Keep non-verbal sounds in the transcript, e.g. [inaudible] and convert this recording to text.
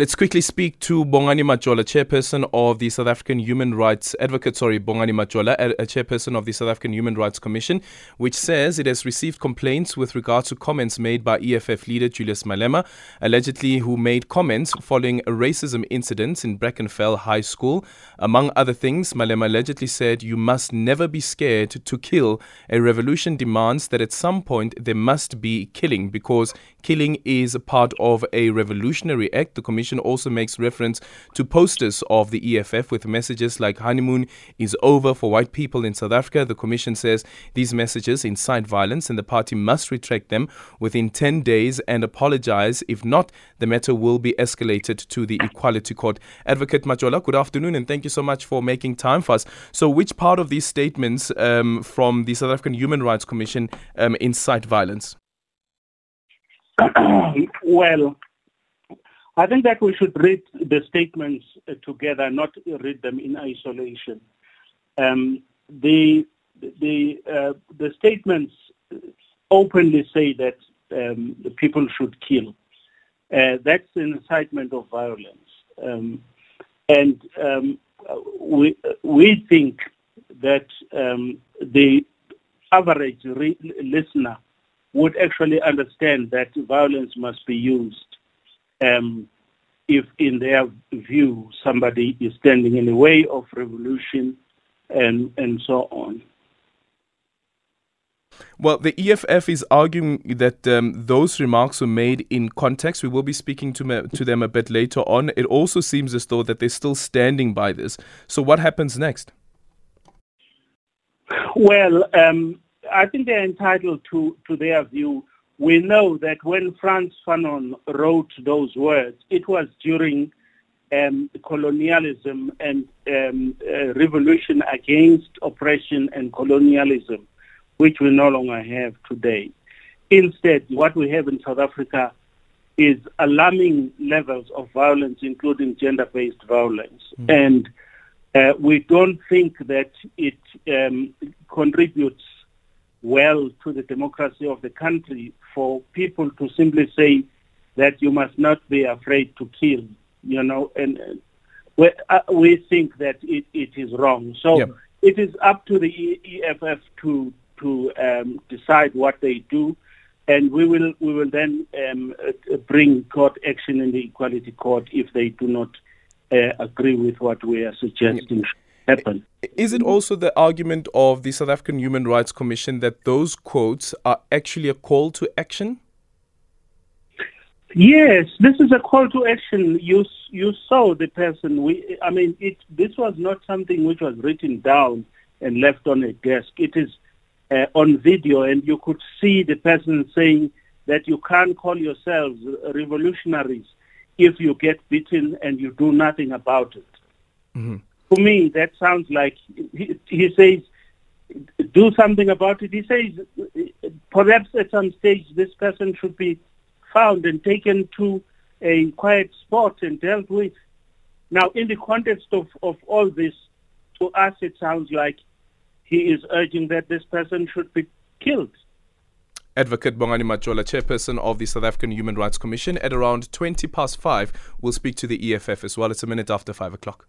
Let's quickly speak to Bongani Majola, chairperson of the South African Human Rights Advocate, sorry, Bongani Majola, a, a, chairperson of the South African Human Rights Commission, which says it has received complaints with regard to comments made by EFF leader Julius Malema, allegedly who made comments following a racism incident in Brackenfell High School. Among other things, Malema allegedly said, You must never be scared to kill. A revolution demands that at some point there must be killing because killing is a part of a revolutionary act. The Commission also makes reference to posters of the EFF with messages like honeymoon is over for white people in South Africa. The Commission says these messages incite violence and the party must retract them within 10 days and apologize. If not, the matter will be escalated to the Equality Court. Advocate Majola, good afternoon and thank you so much for making time for us. So, which part of these statements um, from the South African Human Rights Commission um, incite violence? [clears throat] well, I think that we should read the statements uh, together, not read them in isolation. Um, the the uh, the statements openly say that um, people should kill. Uh, that's an incitement of violence, um, and um, we we think that um, the average re- listener would actually understand that violence must be used um, if, in their view, somebody is standing in the way of revolution and, and so on. Well, the EFF is arguing that um, those remarks were made in context. We will be speaking to, me, to them a bit later on. It also seems as though that they're still standing by this. So, what happens next? Well, um, I think they're entitled to, to their view we know that when Frantz Fanon wrote those words, it was during um, colonialism and um, uh, revolution against oppression and colonialism, which we no longer have today. Instead, what we have in South Africa is alarming levels of violence, including gender based violence. Mm. And uh, we don't think that it um, contributes well to the democracy of the country for people to simply say that you must not be afraid to kill, you know, and we, uh, we think that it, it is wrong. So yep. it is up to the EFF to to um, decide what they do, and we will we will then um, uh, bring court action in the Equality Court if they do not uh, agree with what we are suggesting. Yep happen. Is it also the argument of the South African Human Rights Commission that those quotes are actually a call to action? Yes, this is a call to action. You you saw the person. We, I mean, it. This was not something which was written down and left on a desk. It is uh, on video, and you could see the person saying that you can't call yourselves revolutionaries if you get beaten and you do nothing about it. Mm-hmm to me, that sounds like he, he says, do something about it. He says, perhaps at some stage this person should be found and taken to a quiet spot and dealt with. Now, in the context of, of all this, to us it sounds like he is urging that this person should be killed. Advocate Bongani Majola, chairperson of the South African Human Rights Commission, at around 20 past 5, will speak to the EFF as well. It's a minute after 5 o'clock.